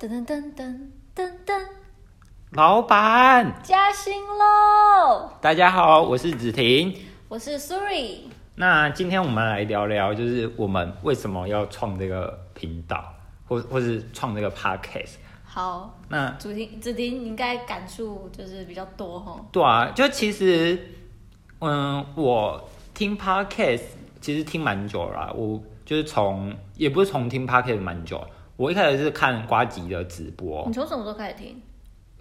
噔噔噔噔噔噔，老板，加薪喽！大家好，我是子婷。我是 Suri，那今天我们来聊聊，就是我们为什么要创这个频道，或或是创这个 podcast。好，那主题子婷你应该感触就是比较多哈。对啊，就其实，嗯，我听 podcast 其实听蛮久了啦，我就是从也不是从听 podcast 蛮久，我一开始是看瓜吉的直播你，从什么时候开始听？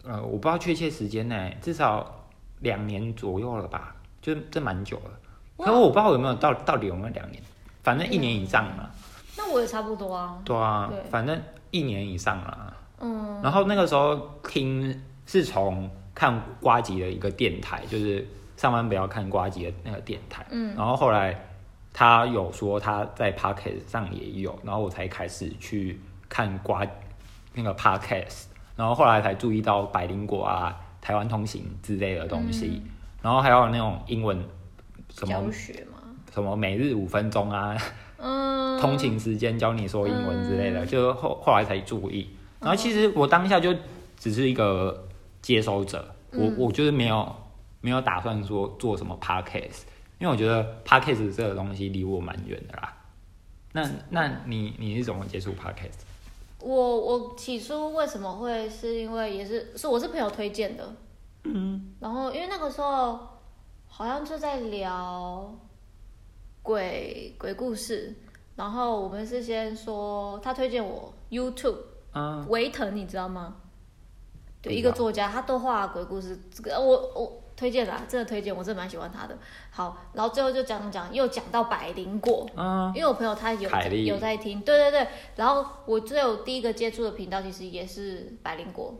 呃，我不知道确切时间呢，至少两年左右了吧，就这蛮久了。哇可我不知道有没有到到底有没有两年，反正一年以上嘛。那我也差不多啊。对啊对，反正一年以上了。嗯，然后那个时候听是从看瓜吉的一个电台，就是上班不要看瓜吉的那个电台。嗯然后后来他有说他在 podcast 上也有，然后我才开始去看瓜那个 podcast，然后后来才注意到百灵果啊、台湾通行之类的东西，然后还有那种英文什么教学嘛。什么每日五分钟啊，嗯，通勤时间教你说英文之类的，嗯就后后来才注意。然后其实我当下就只是一个接收者，嗯我我就是没有没有打算说做什么 podcast，因为我觉得 podcast 这个东西离我蛮远的啦。那那你你是怎么接触 podcast？我我起初为什么会是因为也是是我是朋友推荐的，嗯，然后因为那个时候好像就在聊鬼鬼故事，然后我们是先说他推荐我 YouTube 嗯，维腾，你知道吗？对，一个作家，他都画鬼故事，这个我我推荐啦，真的推荐，我真的蛮喜欢他的。好，然后最后就讲讲讲，又讲到百灵果，嗯，因为我朋友他有有在听，对对对。然后我最有第一个接触的频道其实也是百灵果，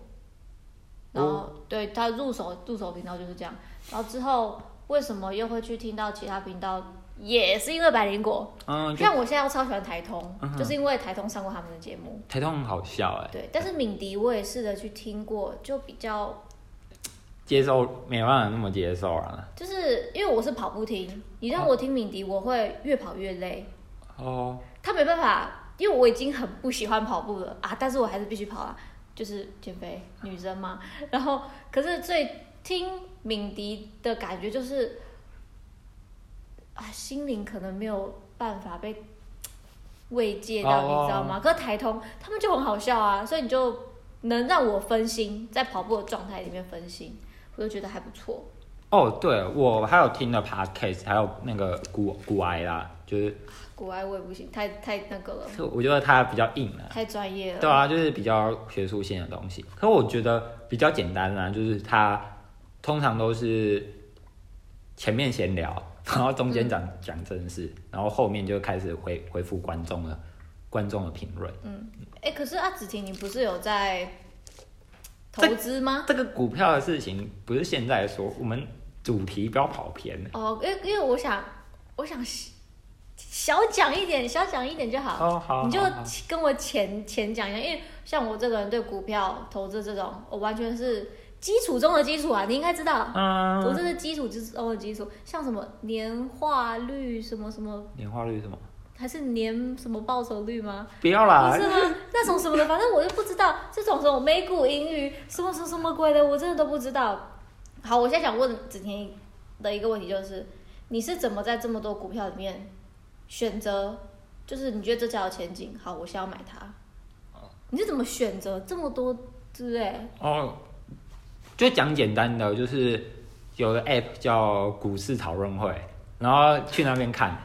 然后、哦对他入手入手频道就是这样。然后之后为什么又会去听到其他频道，也是因为百灵果。嗯，就像我现在超喜欢台通，嗯就是因为台通上过他们的节目。台通很好笑哎，对，但是敏迪我也试着去听过，就比较接受没办法那么接受啊。就是因为我是跑步听，你让我听敏迪，我会越跑越累。哦，他没办法，因为我已经很不喜欢跑步了啊，但是我还是必须跑啊，就是减肥，女生嘛。然后，可是最听敏迪的感觉就是，啊，心灵可能没有办法被慰藉到，哦你知道吗？可是台通他们就很好笑啊，所以你就能让我分心，在跑步的状态里面分心，我就觉得还不错。哦，对我还有听的 podcast，还有那个古古埃啦，就是古埃我也不行，太太那个了，就我觉得它比较硬了。太专业了。对啊，就是比较学术性的东西。可我觉得比较简单啦，就是它通常都是前面闲聊，然后中间讲讲正事，然后后面就开始回回复观众了观众的评论。嗯哎、可是阿子婷，你不是有在投资吗？这个股票的事情不是现在说，我们主题不要跑偏。哦，因为因为我想，我想小讲一点，小讲一点就好。哦，好，你就跟我浅浅讲一下，因为像我这个人对股票投资这种，我完全是基础中的基础啊，你应该知道，投资嗯，是基础之中的基础，像什么年化率什么什么，年化率是什么？还是年什么报酬率吗？不要啦不，是吗？那种什么的，反正我就不知道这种什么美股盈余什么什么什么鬼的，我真的都不知道。好，我现在想问子婷的一个问题就是，你是怎么在这么多股票里面选择？就是你觉得这家有前景，好，我想要买它。你是怎么选择这么多之类？哦，就讲简单的，就是有个 app 叫股市讨论会，然后去那边看，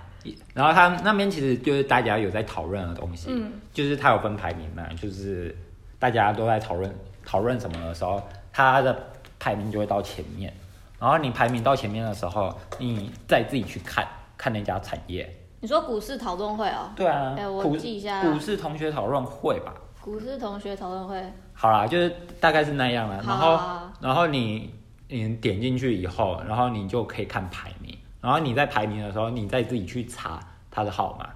然后他那边其实就是大家有在讨论的东西，嗯就是他有分排名嘛，就是大家都在讨论讨论什么的时候，他的排名就会到前面，然后你排名到前面的时候，你再自己去看看那家产业。你说股市讨论会哦，对啊，哎我股记一下股市同学讨论会吧。股市同学讨论会，好啦，就是大概是那样啦。然后，然后你你点进去以后，然后你就可以看排名。然后你在排名的时候，你再自己去查它的号码，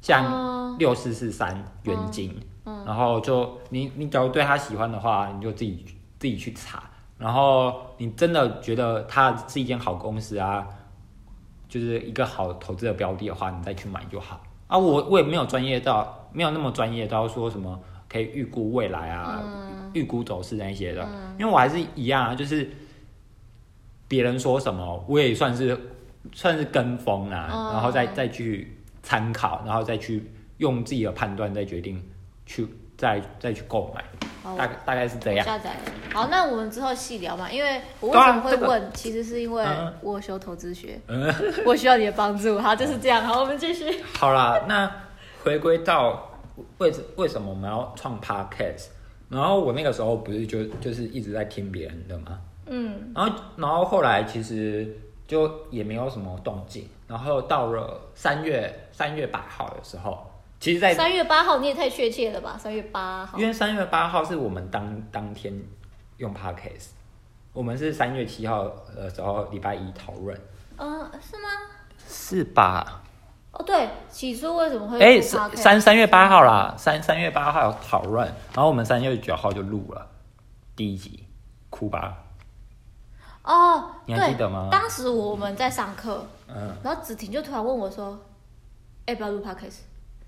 像哦六四四三元金，嗯然后就你你假如对他喜欢的话，你就自己自己去查。然后你真的觉得它是一间好公司啊，就是一个好投资的标的的话，你再去买就好。啊，我我也没有专业到，没有那么专业到说什么可可以预估未来啊，嗯预估走势那些的。因为我还是一样啊，就是别人说什么，我也算是算是跟风啊、嗯然后再再去参考，然后再去用自己的判断再决定去再再去购买，大概大概是这样。下载了。好，那我们之后细聊嘛，因为我为什么会这个问，其实是因为嗯我修投资学，嗯，我需要你的帮助。好，就是这样。好，我们继续。好啦，那回归到为为什么我们要创 podcast？然后我那个时候不是就就是一直在听别人的嘛，嗯，然后然后后来其实就也没有什么动静，然后到了三月三月八号的时候，其实在三月八号你也太确切了吧？三月八号因。为三月八号是我们当当天用 podcast，我们是三月七号的时候礼拜一讨论，嗯，是吗？是吧？哦，对，起初为什么会哎，录三三三月八号啦，三三月八号有讨论，然后我们三月九号就录了第一集，哭吧，哦，你还记对，得吗？当时我们在上课，嗯，然后子婷就突然问我说：“要不要录 podcast？”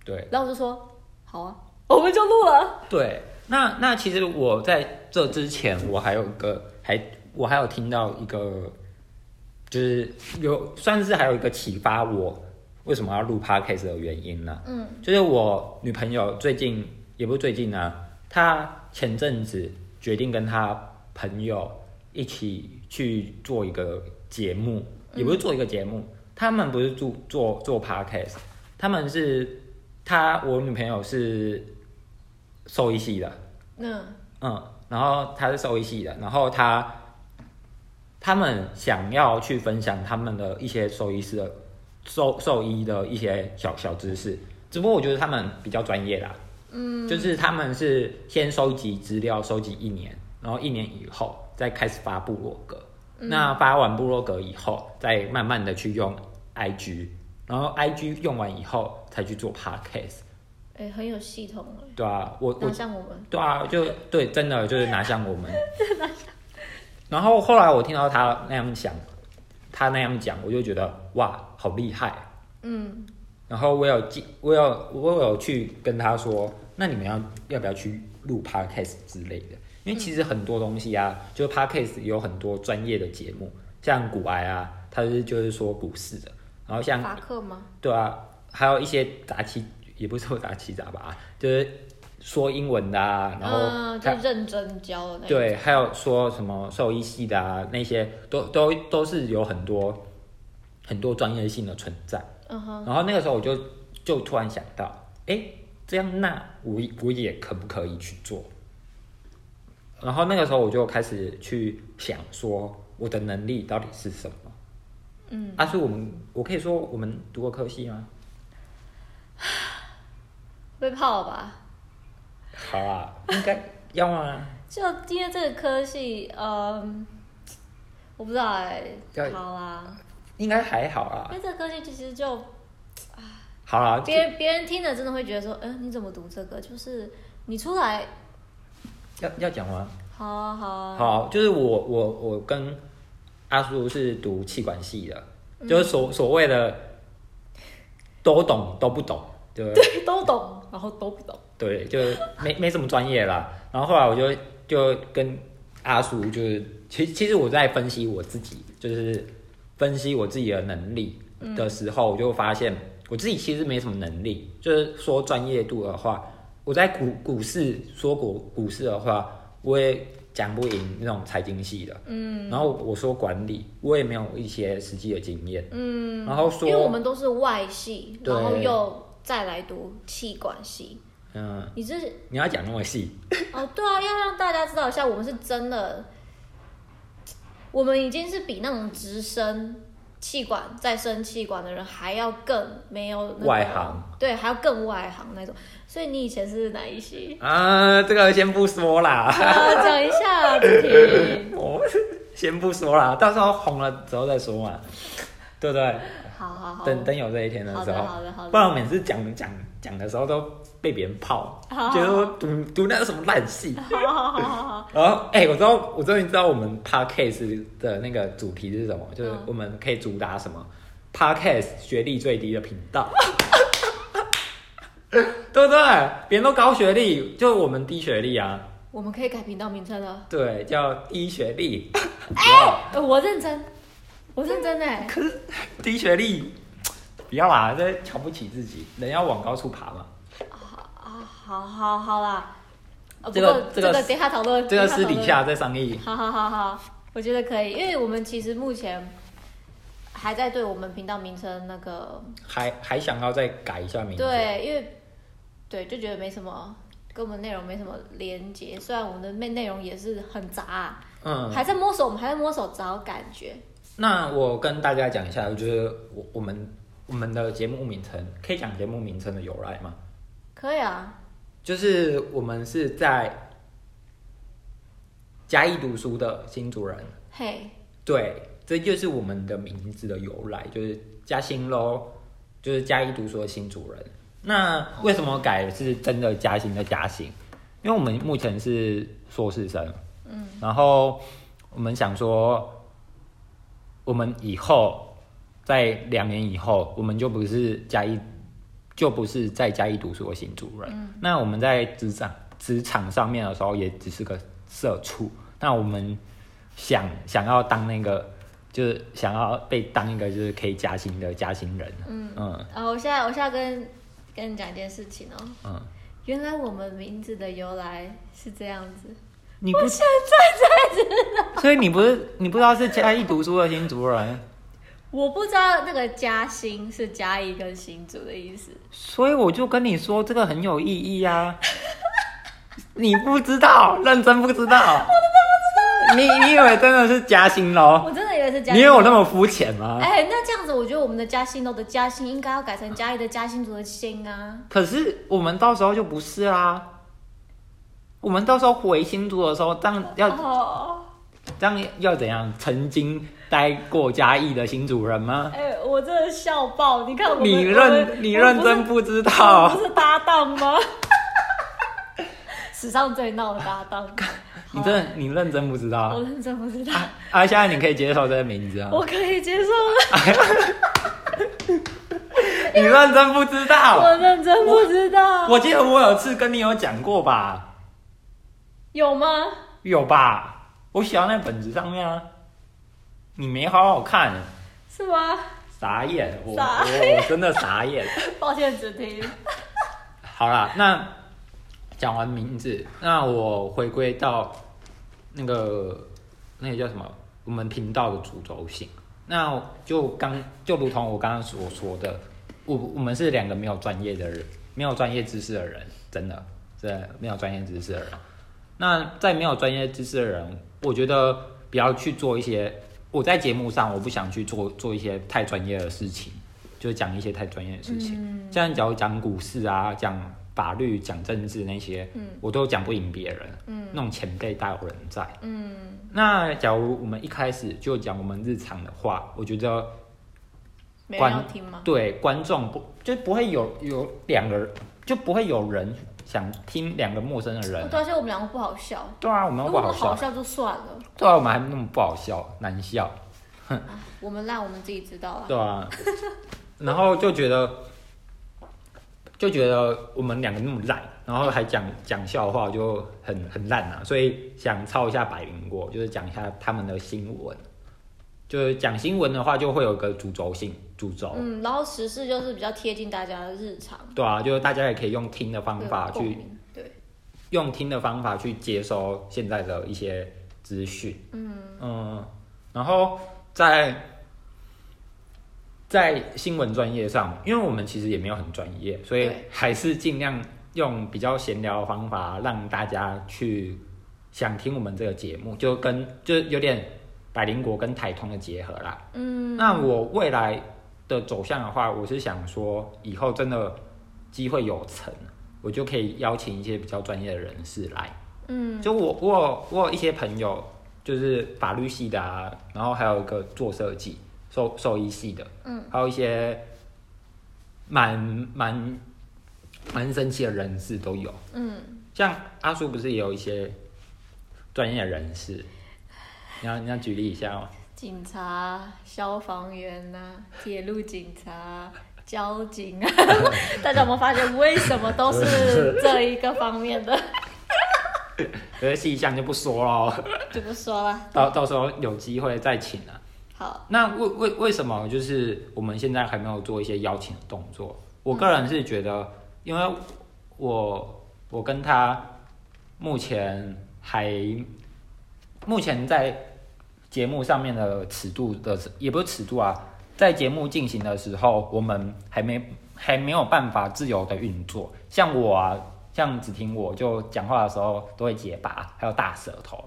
对然后我就说：“好啊。”我们就录了。对，那那其实我在这之前，我还有一个还我还有听到一个，就是有算是还有一个启发我为什么要录 podcast 的原因呢、嗯就是我女朋友最近也不是最近啊，她前阵子决定跟她朋友一起去做一个节目，也不是做一个节目，他们不是做做做 podcast，他们是他我女朋友是兽医系的，嗯。嗯，然后他是兽医系的，然后他他们想要去分享他们的一些兽医师的兽兽医的一些小小知识，只不过我觉得他们比较专业啦，嗯，就是他们是先收集资料，收集一年，然后一年以后再开始发部落格，那发完部落格以后，再慢慢的去用 IG，然后 IG 用完以后才去做 Podcast，哎、很有系统哎，对啊，我我哪像我们？对啊，就对，真的就是拿像 我们。然后后来我听到他那样讲，他那样讲，我就觉得哇，好厉害。嗯然后我有记，我有我有去跟他说，那你们要要不要去录 podcast 之类的？因为其实很多东西啊，就 podcast 有很多专业的节目，像股癌啊，它是就是说股市的，然后像法克吗？对啊，还有一些杂七，也不是说杂七杂八，就是说英文的啊，然后嗯，就认真教的那种。对，还有说什么兽医系的啊，那些都都都是有很多很多专业性的存在。嗯哼，然后那个时候我就就突然想到，哎，这样那我我也可不可以去做？然后那个时候我就开始去想说，我的能力到底是什么？嗯，啊，所以我们我可以说我们读过科系吗？被泡了吧？好啊，应该要吗？就因为这个科系，嗯，我不知道哎、要好啊，应该还好啊因。为这个科系其实就好啦，别人别人听了真的会觉得说，嗯、你怎么读这个？就是你出来，要要讲吗？好啊好啊，好，就是我我我跟阿叔是读气管系的，嗯就是所所谓的都懂都不懂，对不对？都懂，然后都不懂。对，就没没什么专业啦。然后后来我就就跟阿叔就是，其其实我在分析我自己，就是分析我自己的能力的时候，我就发现我自己其实没什么能力。就是说专业度的话，我在股股市说股股市的话，我也讲不赢那种财经系的。嗯，然后我说管理，我也没有一些实际的经验。嗯，然后说因为我们都是外系，然后又再来读气管系，嗯，你这是你要讲那么细，哦，对啊，要让大家知道一下，我们是真的，我们已经是比那种直升气管再生气管的人还要更没有、那个、外行，对，还要更外行那种。所以你以前是哪一系？啊，这个先不说啦。啊，讲一下，主题。我先不说啦，到时候红了之后再说嘛，对不对？好好好，等等有这一天的好的时候，好的好的不然我每次讲讲讲的时候都被别人泡，觉得说读读那个什么烂戏。好好好好好，然后，哎、我知道，我终于知道我们 podcast 的那个主题是什么，就是嗯我们可以主打什么 podcast 学历最低的频道。对不对？别人都高学历，就我们低学历啊。我们可以改频道名称了。对，叫低学历。呃我认真，我认真哎。可是低学历，不要啦，这瞧不起自己，人要往高处爬嘛。啊，好好好啦。呃这个这个这个等下讨论，这个私底下再商议。好好好好，我觉得可以，因为我们其实目前还在对我们频道名称那个还还想要再改一下名字。，对，因为对就觉得没什么跟我们内容没什么连接，虽然我们的内内容也是很杂、啊，嗯，还在摸索，我们还在摸索找感觉。那我跟大家讲一下，我觉得我我们我们的节目名称可以讲节目名称的由来吗？可以啊，就是我们是在嘉义读书的新主人，嘿，对，这就是我们的名字的由来，就是嘉兴喽，就是嘉义读书的新主人。那为什么改是真的嘉兴的嘉兴？因为我们目前是硕士生，嗯，然后我们想说，我们以后在两年以后，我们就不是嘉义，就不是在嘉义读书的新主人。那我们在职场职场上面的时候，也只是个社畜。那我们想想要当那个，就是想要被当一个就是可以加薪的加薪人。嗯嗯然后我现在我现在跟跟你讲一件事情哦，嗯，原来我们名字的由来是这样子。你不现在才知道，所以你不是你不知道是嘉义读书的新主人，我不知道那个嘉兴是嘉义跟新竹的意思，所以我就跟你说这个很有意义啊。你不知道，认真不知道，我真的不知道。你你以为真的是嘉兴喽？我真的以为是嘉你有那么肤浅吗？哎、那这样子，我觉得我们的嘉兴楼的嘉兴应该要改成嘉义的嘉兴族的兴啊。可是我们到时候就不是啦。我们到时候回新竹的时候，这样要哦，这样要怎样？曾经待过嘉义的新主人吗？哎、我真的笑爆！你看我们，你认你认真不不知道不？是搭档吗？史上最闹的搭档，你真的你认真不知道我道？认真不知道，啊啊！现在你可以接受这个名字啊？我可以接受了，你认真不知道？我认真不知道，我记得我有次跟你有讲过吧？有吗？有吧？我写在那本子上面啊。你没好好看，是吗？傻眼！我傻我我真的傻眼。抱歉，只听。好啦，那讲完名字，那我回归到那个那个叫什么？我们频道的主轴性。那就刚就如同我刚刚所说的，我我们是两个没有专业的人，没有专业知识的人，真的，是没有专业知识的人。那在没有专业知识的人，我觉得不要去做一些。我在节目上，我不想去做做一些太专业的事情，就是讲一些太专业的事情。嗯像假如讲股市啊，讲法律、讲政治那些，嗯我都讲不赢别人。嗯那种前辈大有人在。嗯，那假如我们一开始就讲我们日常的话，我觉得没人要听吗？对观众不就不会有有两个人，就不会有人想听两个陌生的人。对，而且我们两个不好笑，对啊，我们不好笑。果我们好笑就算了，对啊，我们还那么不好笑，难笑。哼我们烂我们自己知道啊。对啊，然后就觉得，就觉得我们两个那么烂，然后还讲讲笑话就很很烂啊，所以想抄一下百灵果，就是讲一下他们的新闻。就是讲新闻的话，就会有一个主轴性，主轴，嗯，然后时事就是比较贴近大家的日常。对啊，就是大家也可以用听的方法去对，用听的方法去接收现在的一些资讯。嗯然后在在新闻专业上，因为我们其实也没有很专业，所以对。还是尽量用比较闲聊的方法，让大家去想听我们这个节目，就跟就有点百灵国跟台通的结合啦。嗯，那我未来的走向的话，我是想说，以后真的机会有成，我就可以邀请一些比较专业的人士来。嗯就我我有我有一些朋友，就是法律系的啊，然后还有一个做设计、兽兽医系的，嗯，还有一些蛮蛮蛮神奇的人士都有。嗯，像阿叔不是也有一些专业人士？你要你要举例一下吗？警察、消防员呐、铁路警察、交警啊，大家有没有发现为什么都是这一个方面的？这些细项就不说了，就不说了。到到时候有机会再请啊。好，那为为为什么就是我们现在还没有做一些邀请的动作？我个人是觉得，因为我我跟他目前还目前在节目上面的尺度的也不是尺度啊，在节目进行的时候，我们还没还没有办法自由的运作。像我啊，像只听我就讲话的时候都会结巴，还有大舌头。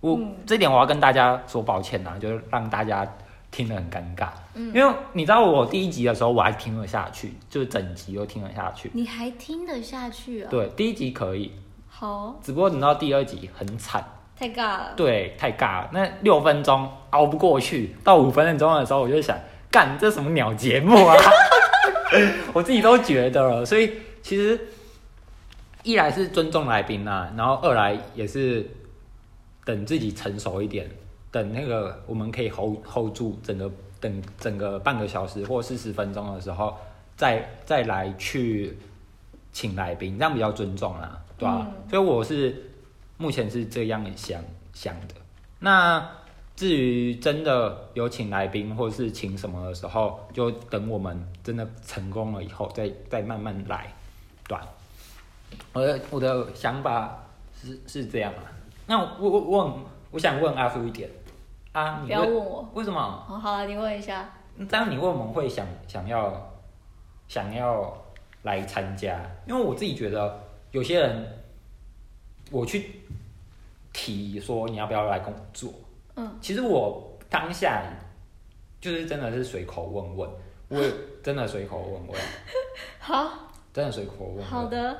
我、嗯这点我要跟大家说抱歉呐、就是让大家听得很尴尬。嗯因为你知道我第一集的时候我还听了下去，就是整集都听了下去。你还听得下去啊？对，第一集可以，好，只不过等到第二集很惨，太尬了。对，太尬了。那六分钟熬不过去，到五分钟的时候我就想，干这什么鸟节目啊！我自己都觉得了，所以其实一来是尊重来宾啊，然后二来也是等自己成熟一点，等那个我们可以 hold hold 住整个等整个半个小时或四十分钟的时候，再再来去请来宾，这样比较尊重啦，对吧、嗯所以我是目前是这样想想的。那至于真的有请来宾或是请什么的时候，就等我们真的成功了以后，再再慢慢来，对、我的我的想法是是这样啊。那我我问，我想问阿叔一点啊，你不要问我。为什么？好，好了，你问一下。这样你为什么会想想要想要来参加？因为我自己觉得有些人，我去提说你要不要来跟我做，嗯，其实我当下就是真的是随口问问，我也真的随口问问，好，真的随口问问。好。的。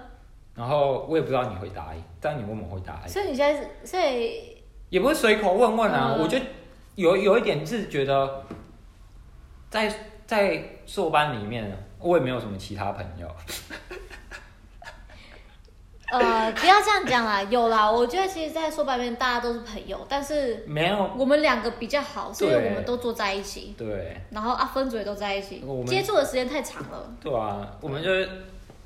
然后我也不知道你会答应，但你问我会答应，所以你现在是，所以也不是随口问问啊，嗯我就有有一点是觉得在在硕班里面，我也没有什么其他朋友。呃，不要这样讲啦，有啦。我觉得其实，在说白面大家都是朋友，但是没有，我们两个比较好，是因为我们都坐在一起，对。然后啊分组也都在一起我，们接触的时间太长了，对啊，我们就是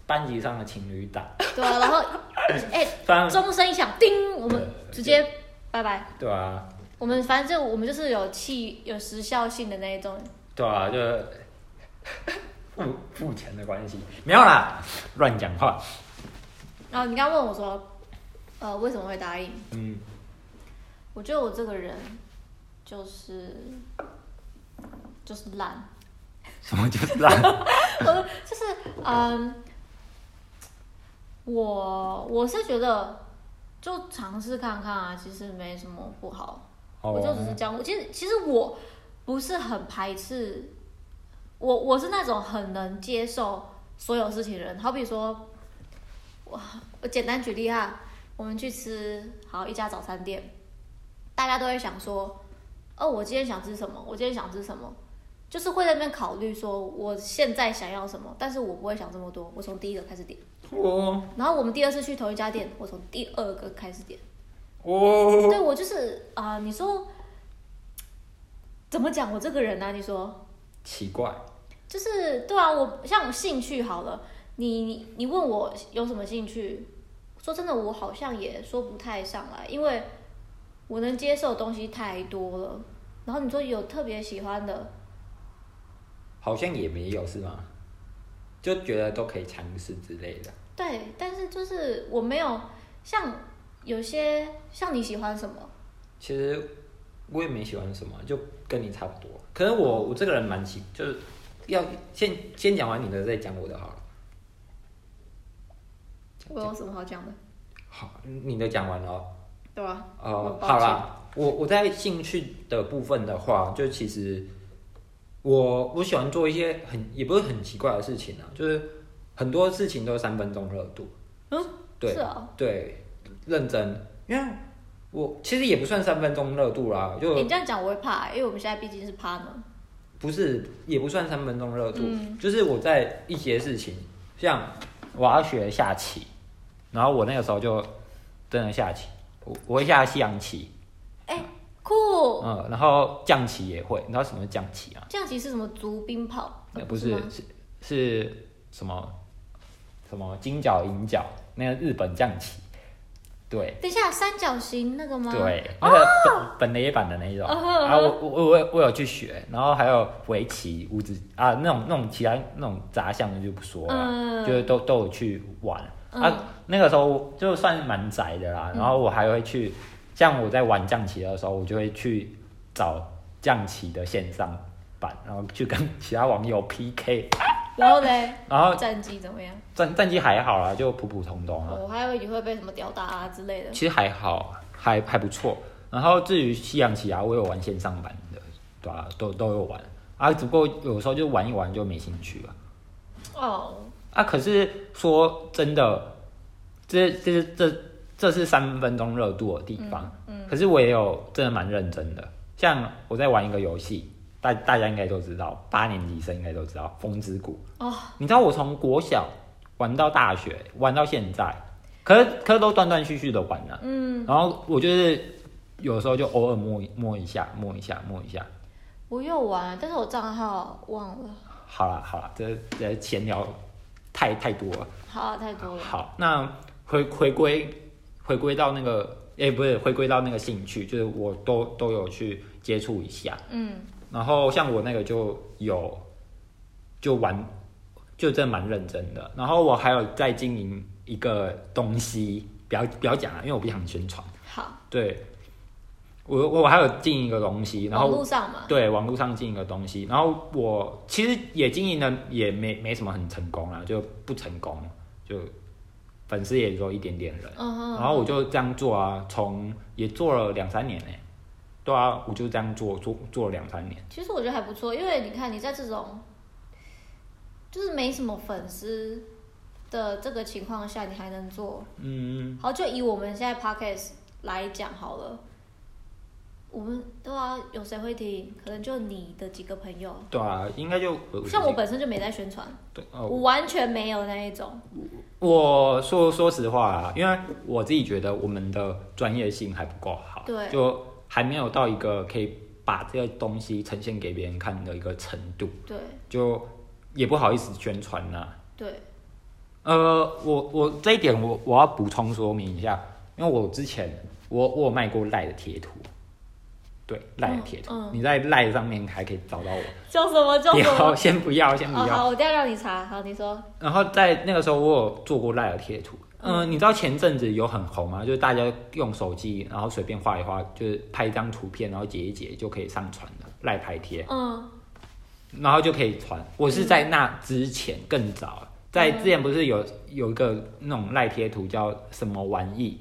班级上的情侣档，对啊，然后 哎，钟声一响，叮，我们直接拜拜。对啊，我们反正就我们就是有气有时效性的那一种，对啊，就 付付钱的关系，没有啦，乱讲话。然后你刚刚问我说，呃，为什么会答应？嗯，我觉得我这个人就是就是懒，什么就是烂？我就是嗯，我我是觉得就尝试看看啊，其实没什么不好。我就只是这样。我其实其实我不是很排斥，我我是那种很能接受所有事情的人。好比说，我我简单举例哈，我们去吃好一家早餐店，大家都会想说，哦，我今天想吃什么？我今天想吃什么？就是会在那边考虑说我现在想要什么，但是我不会想这么多，我从第一个开始点。哦然后我们第二次去同一家店，我从第二个开始点。哦对我就是啊、你说怎么讲我这个人呢、你说奇怪，就是对啊，我像我兴趣好了，你你你问我有什么兴趣，说真的，我好像也说不太上来，因为我能接受的东西太多了。然后你说有特别喜欢的，好像也没有是吗？就觉得都可以尝试之类的。对，但是就是我没有像有些像你喜欢什么，其实我也没喜欢什么，就跟你差不多。可能我我这个人蛮奇，就是要先先讲完你的，再讲我的好了。我有什么好讲的，好，你的讲完了哦。对吧、我哦，好啦，我我在兴趣的部分的话，就其实我我喜欢做一些很也不是很奇怪的事情啊，就是很多事情都是三分钟热度。嗯，对是啊、对，认真，因为我其实也不算三分钟热度啦，就你这样讲我会怕、因为我们现在毕竟是 partner。不是也不算三分钟热度，嗯。就是我在一些事情，像我要学下棋，然后我那个时候就真的下棋，我我会下西洋棋，哎、酷！嗯，然后将棋也会，你知道什么是将棋啊？这样其实是什么足冰炮？呃不是吗是是什么什么金角银角那个日本象棋，对。等一下，三角形那个吗？对，那个本本垒板的那一种，然后我我我有我有去学，然后还有围棋、五子啊那种那种其他那种杂项的就不说了，嗯就是都都有去玩、嗯啊。那个时候就算蛮宅的啦，然后我还会去，像我在玩象棋的时候，我就会去找象棋的线上版，然后去跟其他网友 PK，然后嘞，然后战绩怎么样？战战绩还好啦，就普普通通啊。我还以为你会被什么吊打啊之类的。其实还好，还还不错。然后至于西洋棋啊，我有玩线上版的，对啊，都都有玩啊，只不过有时候就玩一玩就没兴趣了哦，啊。可是说真的，这这这这是三分钟热度的地方，嗯可是我也有真的蛮认真的。像我在玩一个游戏，大大家应该都知道，八年级生应该都知道《风之谷》。哦，你知道我从国小玩到大学，玩到现在，可是可是都断断续续的玩了、嗯，然后我就是有时候就偶尔摸一摸一下，摸一下，摸一下。我有玩，但是我账号忘了。好了好了，这这闲聊太太多了。好啊，太多了。好，那回回归回归到那个，哎、不是回归到那个兴趣，就是我都都有去接触一下。嗯，然后像我那个就有就玩，就真的蛮认真的。然后我还有在经营一个东西，不要不要讲了，因为我不想宣传。好，对，我我还有经营一个东西，然后网后络上嘛。对网络上经营一个东西，然后我其实也经营的也没没什么很成功啦，就不成功，就粉丝也只有一点点人。然后我就这样做啊，从也做了两三年呢、对啊，我就这样做做做了两三年。其实我觉得还不错，因为你看你在这种就是没什么粉丝的这个情况下，你还能做。嗯，好，就以我们现在 podcast 来讲好了，我们对啊，有谁会听？可能就你的几个朋友，对啊，应该就像我本身就没在宣传，对哦，我完全没有那一种。我说说实话啊，因为我自己觉得我们的专业性还不够好，对。就还没有到一个可以把这个东西呈现给别人看的一个程度，对。就也不好意思宣传呐、对，呃，我我这一点我我要补充说明一下，因为我之前我我有卖过赖的贴图，对赖的贴图，嗯嗯你在赖上面还可以找到我，叫什么叫什么？先不要先不哦，要，好，我等一下让你查。好，你说。然后在那个时候，我有做过赖的贴图。嗯、你知道前阵子有很红吗？就是大家用手机，然后随便画一画，就是拍一张图片，然后截一截就可以上传的赖拍贴，嗯然后就可以传。我是在那之前更早，在之前不是有有一个那种赖贴图叫什么玩意，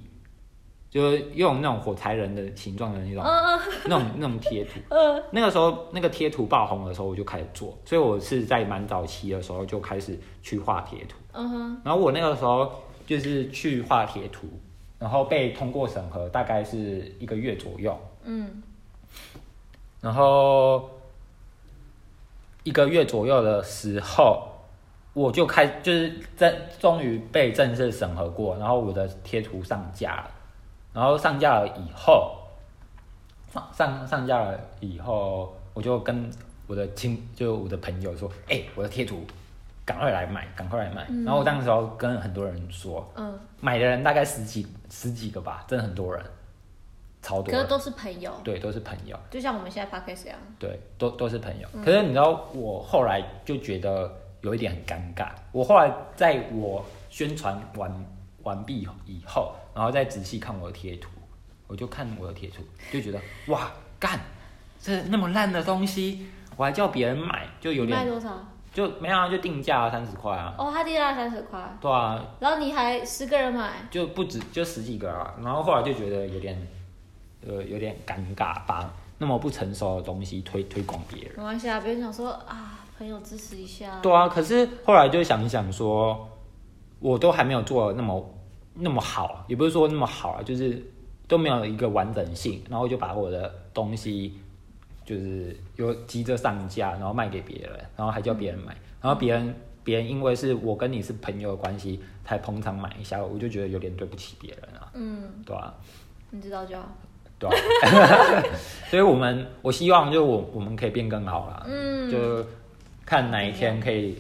就是用那种火柴人的形状的那种、嗯那种那种贴图。嗯那个时候那个贴图爆红的时候，我就开始做，所以我是在蛮早期的时候就开始去画贴图。嗯哼，然后我那个时候就是去画贴图，然后被通过审核，大概是一个月左右。嗯然后一个月左右的时候，我就开就是正终于被正式审核过，然后我的贴图上架了。然后上架了以后，上上上架了以后，我就跟我的亲，就我的朋友说：“哎、我的贴图赶快来买，赶快来买。然后我当时候跟很多人说，嗯，买的人大概十几十几个吧，真的很多人，超多。可是都是朋友，对，都是朋友。就像我们现在 podcast 一样。对，都都是朋友。可是你知道，我后来就觉得有一点很尴尬。我后来在我宣传完完毕以后，然后再仔细看我的贴图，我就看我的贴图，就觉得哇，干，这那么烂的东西，我还叫别人买，就有点你卖多少？就没有啊就定价三十块啊。哦，他定价三十块，对啊，然后你还十个人买，就不止就十几个啊，然后后来就觉得有点，呃，有点尴尬，把那么不成熟的东西推推广别人。没关系啊，别人想说啊，朋友支持一下。对啊，可是后来就想一想说，我都还没有做那么那么好，也不是说那么好啊，就是都没有一个完整性，然后就把我的东西就是有急着上架，然后卖给别人，然后还叫别人买，然后别人别人因为是我跟你是朋友的关系才捧场买一下，我就觉得有点对不起别人啊，嗯，对啊，你知道就好。对啊，所以我们我希望就我我们可以变更好啦，嗯，就看哪一天可以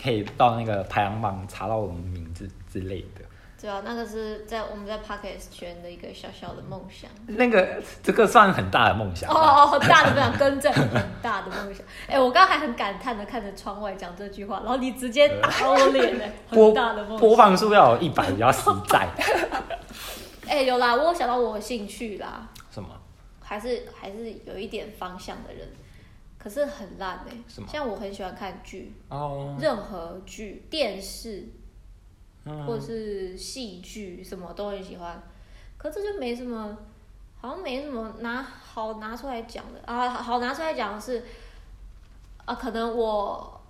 可以到那个排行榜查到我们名字之类的。对啊，那个是在我们在 Podcast 圈的一个小小的梦想。那个这个算很大的梦想哦。哦，很大的梦想，更正，很大的梦想。哎、我刚刚还很感叹的看着窗外讲这句话，然后你直接打我脸呢，播很大的梦播。放数要有一百比较实在。哎、有啦，我有想到我的兴趣啦，什么？还是还是有一点方向的人，可是很烂哎、什么像我很喜欢看剧，哦，任何剧、电视嗯或者是戏剧，什么都很喜欢。可这就没什么，好像没什么拿好拿出来讲的啊。好拿出来讲的是，啊，可能我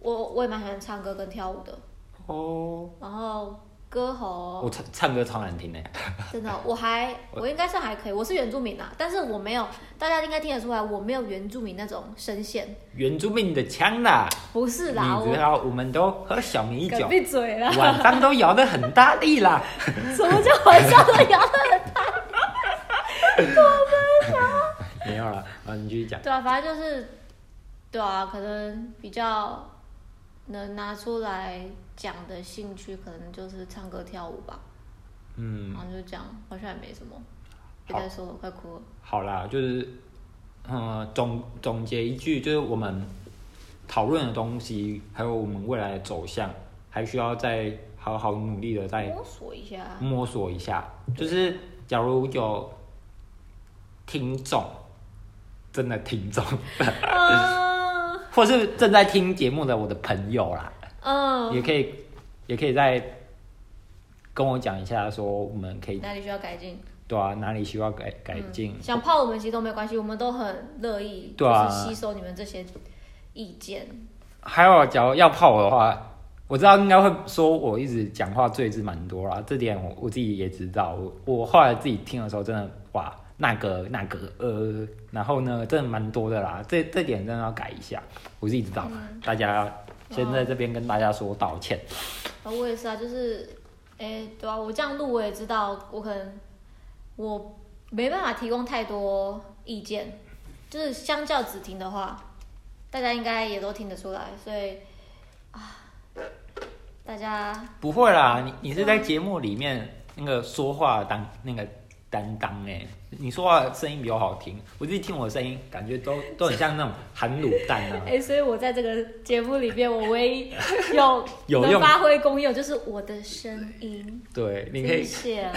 我我也蛮喜欢唱歌跟跳舞的，哦，然后歌喉我唱唱歌超难听的。真的，我还我应该是还可以，我是原住民啊，但是我没有，大家应该听得出来，我没有原住民那种声线，原住民的腔啦，不是啦，我你知道我们都喝小米酒，闭 嘴啦！晚上都摇得很大力啦。什么叫晚上都摇的？没有了，啊，你继续讲。对啊，反正就是，对啊，可能比较能拿出来讲的兴趣，可能就是唱歌跳舞吧。嗯然，后就这样，好像也没什么。别再说了，快哭了。好啦，就是，嗯，总总结一句，就是我们讨论的东西，还有我们未来的走向，还需要再好好努力的再摸索一下，摸索一下。就是假如有听众，真的听众，嗯 或是正在听节目的我的朋友啦，也嗯，可以，也可以再跟我讲一下，说我们可以哪里需要改进？对啊，哪里需要改改进。嗯想泡我们其实都没关系，我们都很乐意，对啊就是吸收你们这些意见。还有，假如要泡我的话，我知道应该会说我一直讲话赘字蛮多啦，这点我我自己也知道。我我后来自己听的时候，真的哇，那个那个呃，然后呢，真的蛮多的啦。这这点真的要改一下，我自己知道。嗯大家先在这边跟大家说道歉。啊，我也是啊，就是，哎、对啊，我这样录我也知道，我可能我没办法提供太多意见，就是相较只听的话，大家应该也都听得出来，所以啊，大家不会啦，你你是在节目里面那个说话当那个担当哎、你说话声音比较好听，我自己听我的声音，感觉都都很像那种含卤蛋啊 哎、。所以我在这个节目里边，我唯一 有有发挥功用就是我的声音，对，你可以谢谢啊。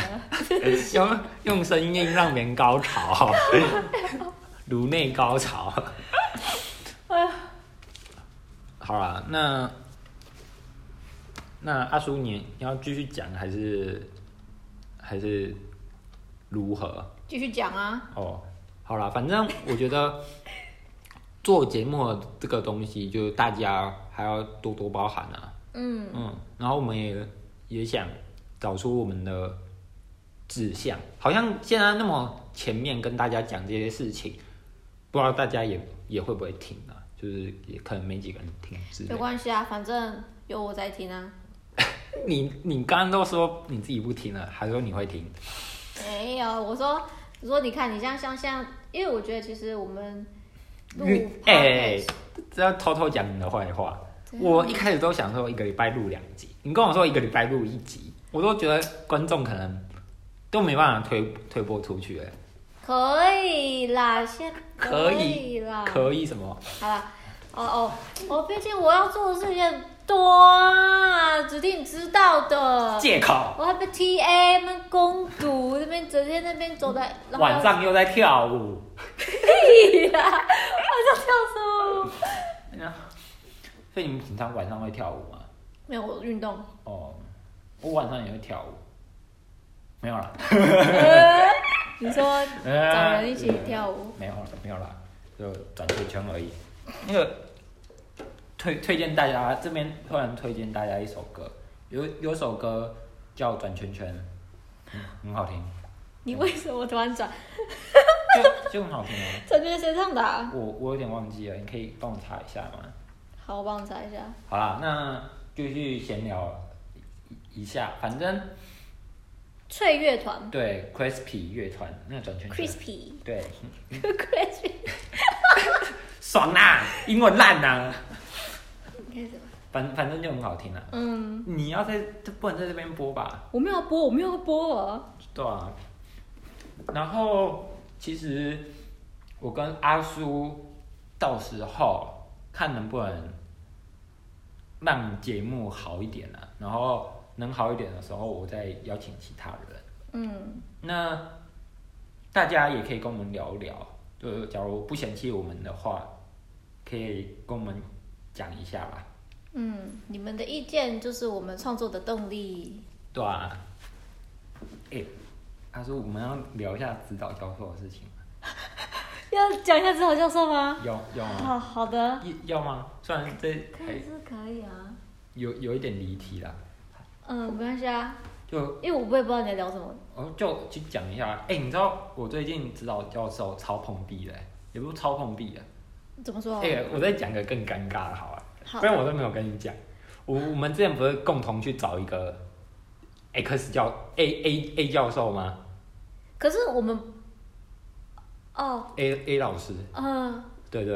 用用声音让别人高潮，颅内高潮。好啦，那那阿叔你你要继续讲还是还是如何？继续讲啊，哦，好啦，反正我觉得 做节目的这个东西，就是大家还要多多包涵啊。嗯，嗯，然后我们也也想找出我们的志向，好像现在那么前面跟大家讲这些事情，不知道大家也也会不会听啊？就是也可能没几个人听没的。关系啊，反正有我在听啊。你你刚刚都说你自己不听了，还说你会听，没有，我说，我说你看，你像像像，因为我觉得其实我们录你哎这要偷偷讲你的坏话。我一开始都想说一个礼拜录两集，你跟我说一个礼拜录一集，我都觉得观众可能都没办法推推播出去、欸，可以啦，先可以以啦，可以什么？好啦，哦哦，我毕竟我要做的事情啊，指定知道的。借口。我还被 TA 们攻读，那边整天那边走在，晚上又在跳舞，屁啦，晚上跳什么？所以你们平常晚上会跳舞吗？没有我运动，哦，我晚上也会跳舞，没有啦，呃你说 呃找人一起跳舞，没有了，没有啦，就转圈圈而已。那个推推荐大家这边突然推荐大家一首歌，有有首歌叫《转圈圈》，嗯，很好听，你为什么突然转？就就很好听啊。这就是谁唱的、啊？我我有点忘记了，你可以帮我查一下吗？好，我帮你查一下。好啦，那就去闲聊一一下，反正翠乐团对 Crispy 乐团那个转圈圈，，Crispy，Crispy，对，爽啦，英文烂呐、反反正就很好听啊。嗯，你要在不能在这边播吧？我没有播，我没有播啊。对啊。然后其实我跟阿叔到时候看能不能让节目好一点啊，然后能好一点的时候，我再邀请其他人。嗯，那大家也可以跟我们聊聊，就假如不嫌弃我们的话，可以跟我们讲一下吧。嗯，你们的意见就是我们创作的动力。对啊。哎、阿叔，我们要聊一下指导教授的事情，要讲一下指导教授吗？要要吗？好好的，要要吗？虽然这还可以是可以啊。有有一点离题啦，嗯，没关系啊，就因为我我也不知道你在聊什么。哦就去讲一下。哎、你知道我最近指导教授超碰壁的、也不是超碰壁的。怎么说？哎、我再讲个更尴尬的好了。好不然我都没有跟你讲。我我们之前不是共同去找一个 X 教 A A A 教授吗可是我们，哦，？A A 老师，嗯，对对。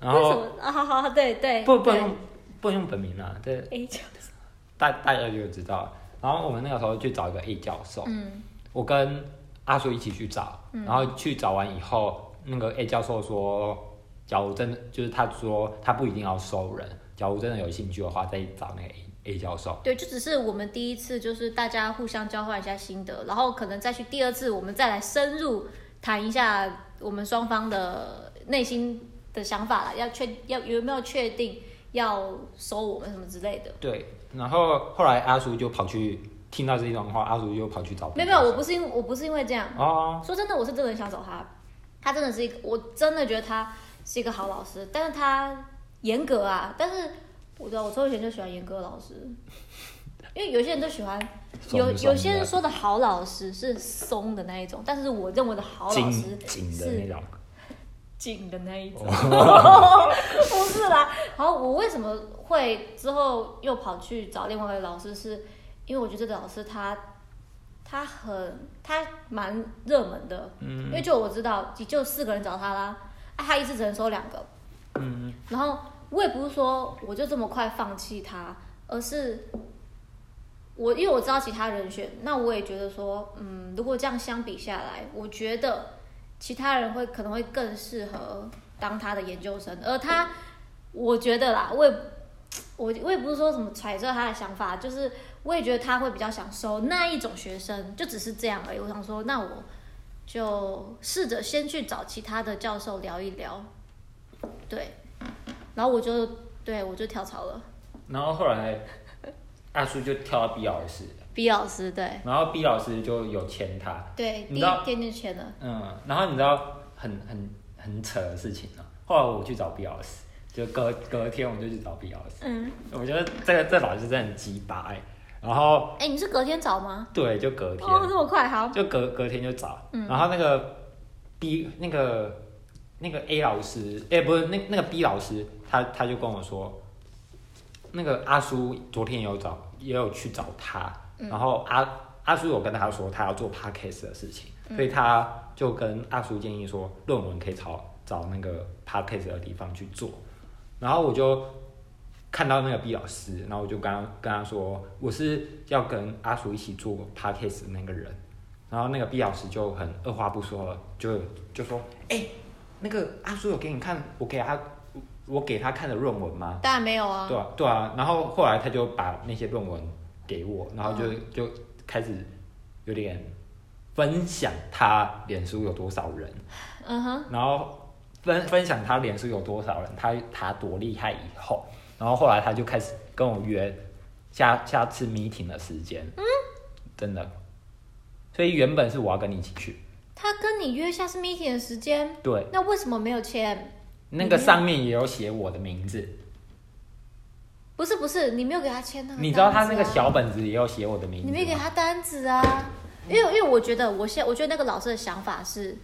然后？好好，对对，对不不能用不能用本名啊，对 A 教授大大家就知道了。然后我们那个时候去找一个 A 教授，嗯我跟阿叔一起去找，然后去找完以后，那个 A 教授说，假如真的就是他说他不一定要收人，假如真的有兴趣的话，再找那个 A A 教授。对，就只是我们第一次就是大家互相交换一下心得，然后可能再去第二次，我们再来深入谈一下我们双方的内心的想法了，要确要有没有确定要收我们什么之类的。对，然后后来阿叔就跑去听到这一段话，阿叔就跑去找没有没有，我不是因我不是因为这样，哦，说真的，我是真的很想找他，他真的是一个，我真的觉得他是一个好老师，但是他严格啊，但是我知道我从以前就喜欢严格的老师，因为有些人都喜欢，有有些人的说的好老师是松的那一种，但是我认为的好老师紧紧的那是种。紧的那一种，哦 不是啦。好，我为什么会之后又跑去找另外一位老师是？因为我觉得这个老师他他很他蛮热门的，嗯因为就我知道，就四个人找他啦，啊，他一次只能收两个，嗯，然后我也不是说我就这么快放弃他，而是我因为我知道其他人选，那我也觉得说，嗯，如果这样相比下来，我觉得其他人会可能会更适合当他的研究生，而他，我觉得啦，我也我我也不是说什么揣测他的想法，就是我也觉得他会比较想收那一种学生，就只是这样而已。我想说，那我就试着先去找其他的教授聊一聊，对，然后我就对我就跳槽了。然后后来阿叔就跳到 B 老师，B 老师对。然后 B 老师就有签他，对，第你知道一天就签了，嗯，然后你知道很很很扯的事情呢、后来我去找 B 老师，就隔隔天我就去找 B 老师，嗯，我觉得这个这老师真的很鸡巴哎，然后哎，你是隔天找吗？对，就隔天，哦，这么快，好，就隔隔天就找，嗯。然后那个 B 那个那个 A 老师，哎、不是那那个 B 老师，他他就跟我说，那个阿叔昨天有找，也有去找他，嗯。然后阿阿叔有跟他说他要做 podcast 的事情，嗯。所以他就跟阿叔建议说，论文可以找找那个 podcast 的地方去做，然后我就。看到那个 B 老师，然后我就跟他跟他说，我是要跟阿叔一起做 podcast 的那个人，然后那个 B 老师就很二话不说了，就就说：“哎、那个阿叔有给你看我给他我给他看的论文吗当然没有？”啊，对啊，对啊。然后后来他就把那些论文给我，然后就、就开始有点分享他脸书有多少人，嗯哼，然后分分享他脸书有多少人，他他多厉害以后，然后后来他就开始跟我约下下次 meeting 的时间，嗯，真的。所以原本是我要跟你一起去，他跟你约下次 meeting 的时间，对，那为什么没有签？那个上面也有写我的名字，不是不是，你没有给他签那个、你知道他那个，小本子也有写我的名字吗，你没给他单子啊？因为因为我觉得我现我觉得那个老师的想法是，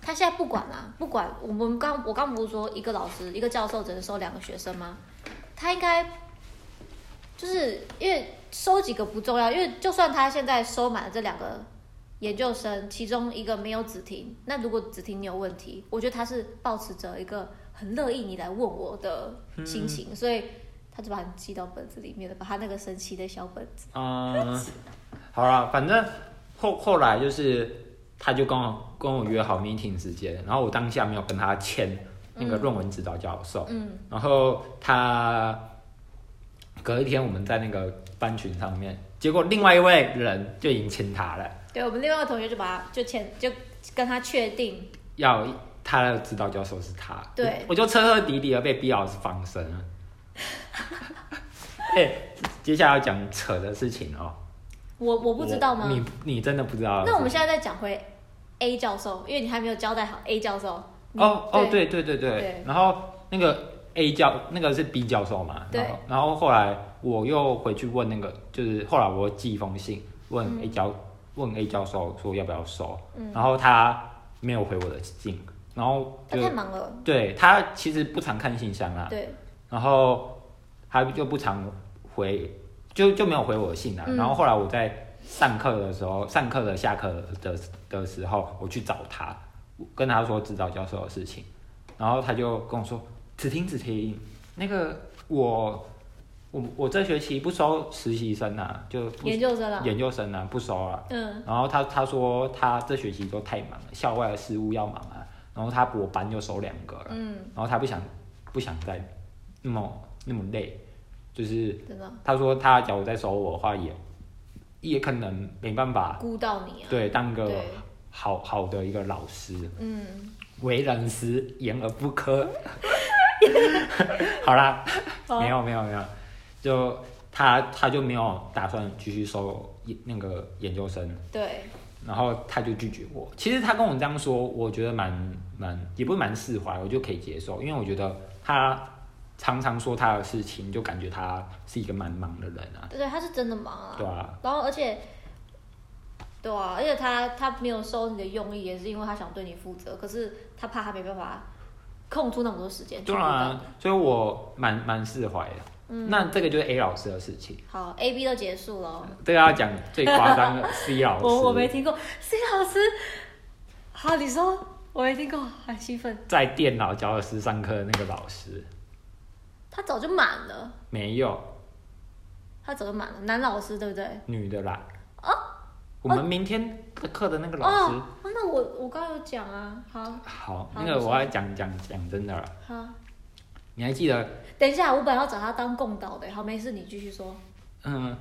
他现在不管啦、不管我们刚我刚不是说一个老师一个教授只能收两个学生吗？他应该就是因为收几个不重要，因为就算他现在收满了这两个研究生，其中一个没有子婷，那如果子婷你有问题，我觉得他是保持着一个很乐意你来问我的心情，所以他就把你记到本子里面了，把他那个神奇的小本子。嗯，好了，反正后后来就是，他就跟我跟我约好 meeting 时间，然后我当下没有跟他签那个论文指导教授，嗯然后他隔一天我们在那个班群上面，结果另外一位人就已经签他了，对，我们另外一个同学就把他就签就跟他确定，要他的指导教授是他，对我我就彻彻底底的被逼老师放生了。哎、接下来要讲扯的事情哦。我我不知道吗？你你真的不知道？那我们现在再讲回 A 教授，因为你还没有交代好 A 教授。你哦哦，对对对对对，然后那个 A 教那个是 B 教授嘛，对。然后然后后来我又回去问那个，就是后来我寄一封信问 A 教、问 A 教授说要不要收，嗯。然后他没有回我的信，然后他就太忙了。对他其实不常看信箱啦，对，然后他就不常回，就就没有回我的信啊。嗯。然后后来我在上课的时候，上课的下课的的时候，我去找他，跟他说指导教授的事情，然后他就跟我说：“只听只听，那个我我我这学期不收实习生啊，就研究生啊。研究生啊不收了。”嗯然后他他说他这学期都太忙了，校外的事务要忙啊，然后他我班就收两个了。嗯，然后他不想不想再那么那么累，就是真的他说他假如再收我的话也也可能没办法顾到你啊。对当个对，好好的一个老师，嗯，为人师言而不可。好啦，好。没有没有没有，就他他就没有打算继续收那个研究生，对，然后他就拒绝我。其实他跟我这样说，我觉得蛮蛮也不是蛮释怀，我就可以接受，因为我觉得他常常说他的事情，就感觉他是一个蛮忙的人啊，对，他是真的忙啊。对啊，然后而且，对啊，而且他他没有收你的用意，也是因为他想对你负责，可是他怕他没办法空出那么多时间去对啊，所以我蛮蛮释怀的。嗯那这个就是 A 老师的事情，好，A B 都结束了。这个要讲最夸张的 C 老师，我我没听过 C 老师。好，你说我没听过，很兴奋。在电脑教室上课的那个老师他早就满了，没有他早就满了，男老师对不对？女的啦。我们明天的课的那个老师，哦，那我我刚刚有讲啊，好。好，好那个我要讲讲讲真的了，好，你还记得？等一下，我本来要找他当共导的，好，没事，你继续说。嗯，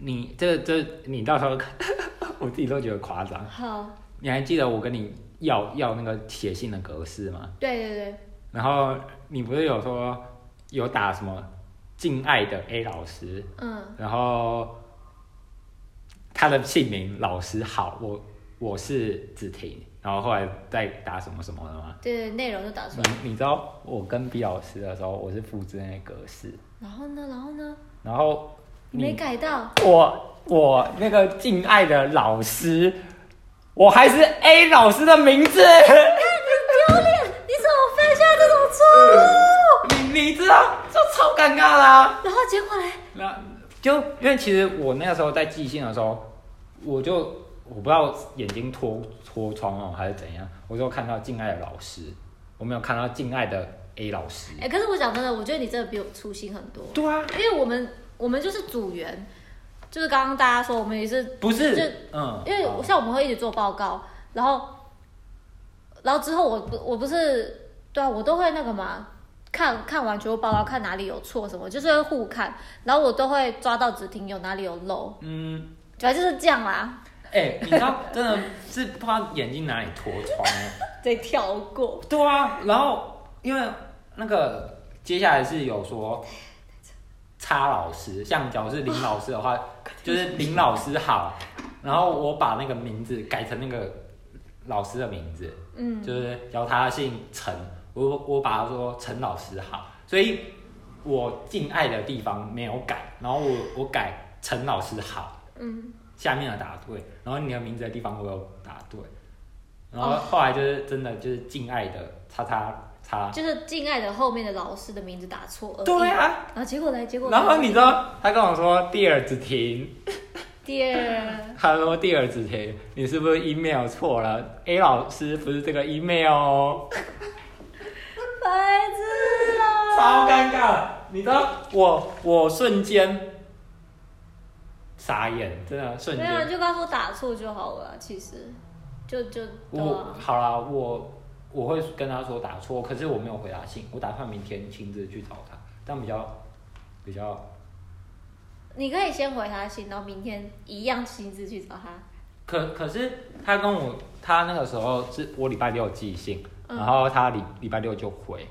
你这这你到时候看，我自己都觉得夸张。好，你还记得我跟你要要那个写信的格式吗？对对对，然后你不是有说有打什么敬爱的 A 老师，嗯，然后他的姓名老师好，我我是子婷，然后后来再打什么什么的吗？对对，内容就打出来。你你知道我跟 B 老师的时候，我是复制那个格式，然后呢，然后呢，然后你没改到，我我那个敬爱的老师，我还是 A 老师的名字，你丢脸！你怎么犯下这种错误？你你知道，就超尴尬啦、然后结果嘞，那就因为其实我那个时候在寄信的时候，我就我不知道眼睛脱脱窗哦还是怎样，我就看到敬爱的老师，我没有看到敬爱的 A 老师。哎，可是我讲真的，我觉得你真的比我粗心很多，对啊，因为我们我们就是组员，就是刚刚大家说我们也是不是，就嗯，因为好像我们会一起做报告，然后，然后之后我不我不是对啊，我都会那个嘛，看看完全部报告，看哪里有错什么，就是会互看，然后我都会抓到只听有哪里有漏，嗯，主要就是这样啦，哎、你知道真的是不知道眼睛哪里脱窗哎。得跳过。对啊，然后因为那个接下来是有说，差老师，像假如是林老师的话，就是林老师好，然后我把那个名字改成那个老师的名字，嗯，就是叫他姓陈，我我把他说陈老师好，所以我敬爱的地方没有改，然后我我改陈老师好，嗯，下面的答对，然后你的名字的地方我有答对，然后后来就是真的就是敬爱的叉叉叉，就是敬爱的后面的老师的名字打错而已。对啊，然后结果呢？结果然后你知道他跟我说第二子婷，第二，他说第二子婷，你是不是 email 错了？A 老师不是这个 email 哦！超尴尬。你知道我我瞬间傻眼，真的瞬间没有，间。就跟他说打错就好了啊。其实，就就对我啊。好啦，我我会跟他说打错，可是我没有回答信，我打算明天亲自去找他，这样比较比较你可以先回他信，然后明天一样亲自去找他。可可是他跟我，他那个时候是我礼拜六寄信，嗯然后他礼礼拜六就回，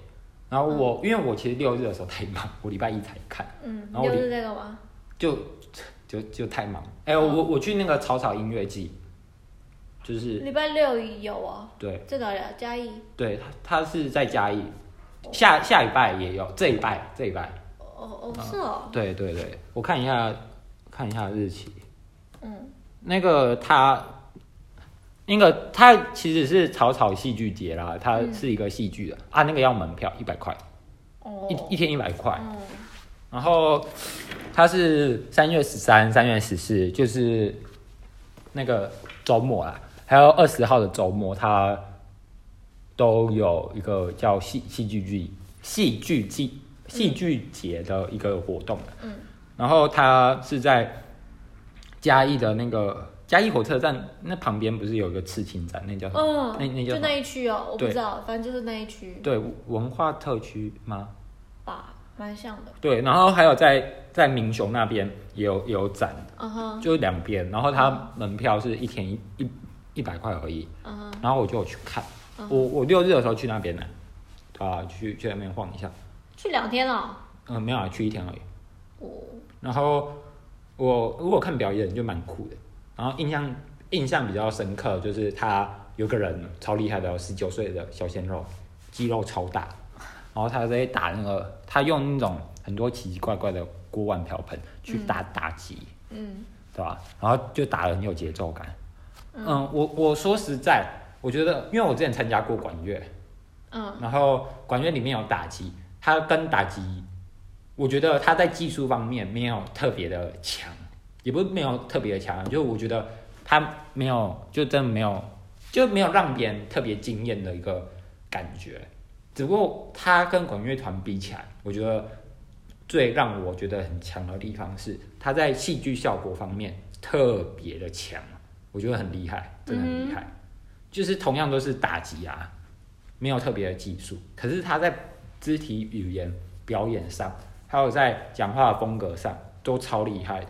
然后我、因为我其实六日的时候太忙，我礼拜一才看，嗯，然后我六日在干嘛？就就就太忙。哎、我我去那个草草音乐季，就是礼拜六有哦，对在哪里啊？嘉义。对，他他是在嘉义，下下礼拜也有，这礼拜这礼拜，哦哦，是哦。对对对，我看一下看一下日期，嗯那个他，那个他其实是草草戏剧节啦，它嗯是一个戏剧的、啊，那个要门票一百块，哦。一一天一百块。嗯。然后它是三月十三、三月十四，就是那个周末啦，还有二十号的周末，它都有一个叫戏戏剧剧、戏剧季、戏剧节的一个活动嗯。然后它是在嘉义的那个嘉义火车站那旁边，不是有一个刺青展？那叫什么？嗯，那那叫就那一区哦，我不知道，反正就是那一区对，文化特区吗？吧，蛮像的。对，然后还有在在民雄那边也有也有展，嗯哼，就两边，然后它门票是一天一一一百块而已，嗯哼，然后我就有去看，嗯我我六日的时候去那边呢，啊，去去那边晃一下，去两天哦。嗯、没有啊，去一天而已。哦，然后我如果看表演就蛮酷的，然后印象印象比较深刻就是他有个人超厉害的，十九岁的小鲜肉，肌肉超大，然后他在打那个，他用那种很多奇奇怪怪的锅碗瓢盆去打打击。嗯对吧？然后就打得很有节奏感。嗯，我我说实在，我觉得，因为我之前参加过管乐，嗯然后管乐里面有打击，它跟打击，我觉得它在技术方面没有特别的强，也不是没有特别的强，就我觉得他没有，就真的没有，就没有让别人特别惊艳的一个感觉。只不过他跟管乐团比起来，我觉得最让我觉得很强的地方是，他在戏剧效果方面特别的强，我觉得很厉害，真的很厉害。就是同样都是打击啊，没有特别的技术，可是他在肢体语言表演上，还有在讲话的风格上都超厉害的。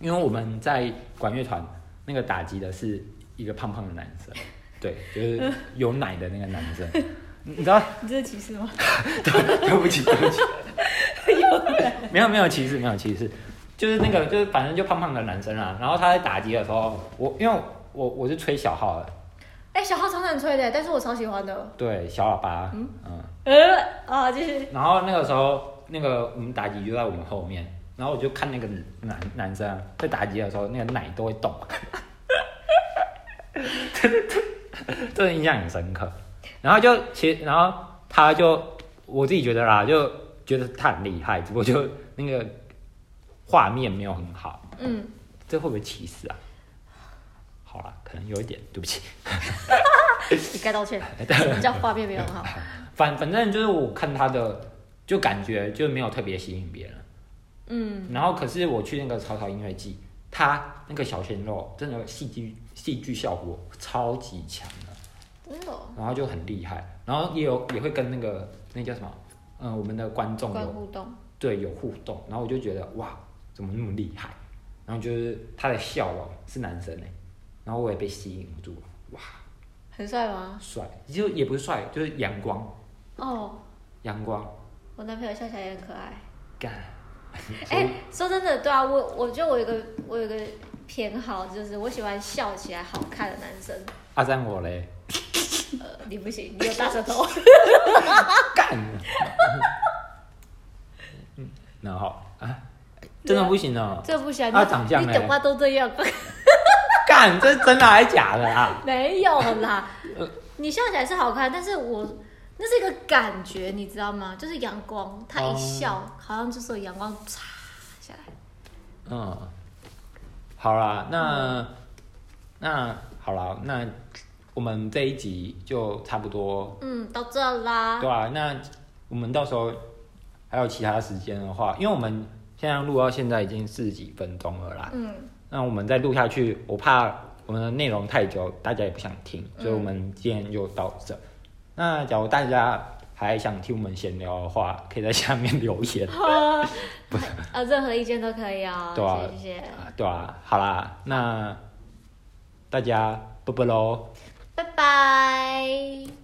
因为我们在管乐团那个打击的是一个胖胖的男生，对，就是有奶的那个男生，你知道？你这是歧视吗？对对不起，对不起，没有没有歧视，没有歧视，就是那个就是反正就胖胖的男生啊。然后他在打击的时候，我因为我我是吹小号的，哎，小号超难吹的，但是我超喜欢的。对小喇叭，嗯呃啊，就是。然后那个时候，那个我们打击就在我们后面，然后我就看那个男男生啊在打击的时候，那个奶都会动，真的真的印象很深刻。然后就其实，然后他就我自己觉得啦，就觉得他很厉害，只不过就那个画面没有很好，嗯，这会不会歧视啊？好啦，可能有一点，对不起。你该道歉。什么叫画面没有很好？反反正就是我看他的，就感觉就没有特别吸引别人。嗯然后可是我去那个草草音乐季，他那个小鲜肉真的戏剧戏剧效果超级强的，真的哦。然后就很厉害，然后也有也会跟那个那叫什么，嗯，我们的观众有互动。对有互动，然后我就觉得哇，怎么那么厉害？然后就是他的笑容是男生哎，然后我也被吸引住了，哇，很帅吗？帅，就也不是帅，就是阳光哦，阳光我男朋友笑起来也很可爱。干，哎、说真的，对啊，我我觉得我有一个我有一个偏好，就是我喜欢笑起来好看的男生。阿赞我嘞，呃，你不行，你有大舌头。干，嗯，然后啊，真的不行哦，这不行，他你长相嘞你讲话都这样，干，这是真的还是假的啊？没有啦。你笑起来是好看，但是我那是一个感觉，你知道吗？就是阳光，他一笑，好像就是有阳光擦下来。嗯，好啦，那那好啦，那我们这一集就差不多，嗯，到这啦对。啊，那我们到时候还有其他时间的话，因为我们现在录到现在已经四十几分钟了啦，嗯，那我们再录下去，我怕我们的内容太久，大家也不想听，嗯所以我们今天就到这。那假如大家还想听我们闲聊的话，可以在下面留言，呃，任何意见都可以哦。对啊谢谢，啊对啊，好啦，那大家啵啵喽。拜拜。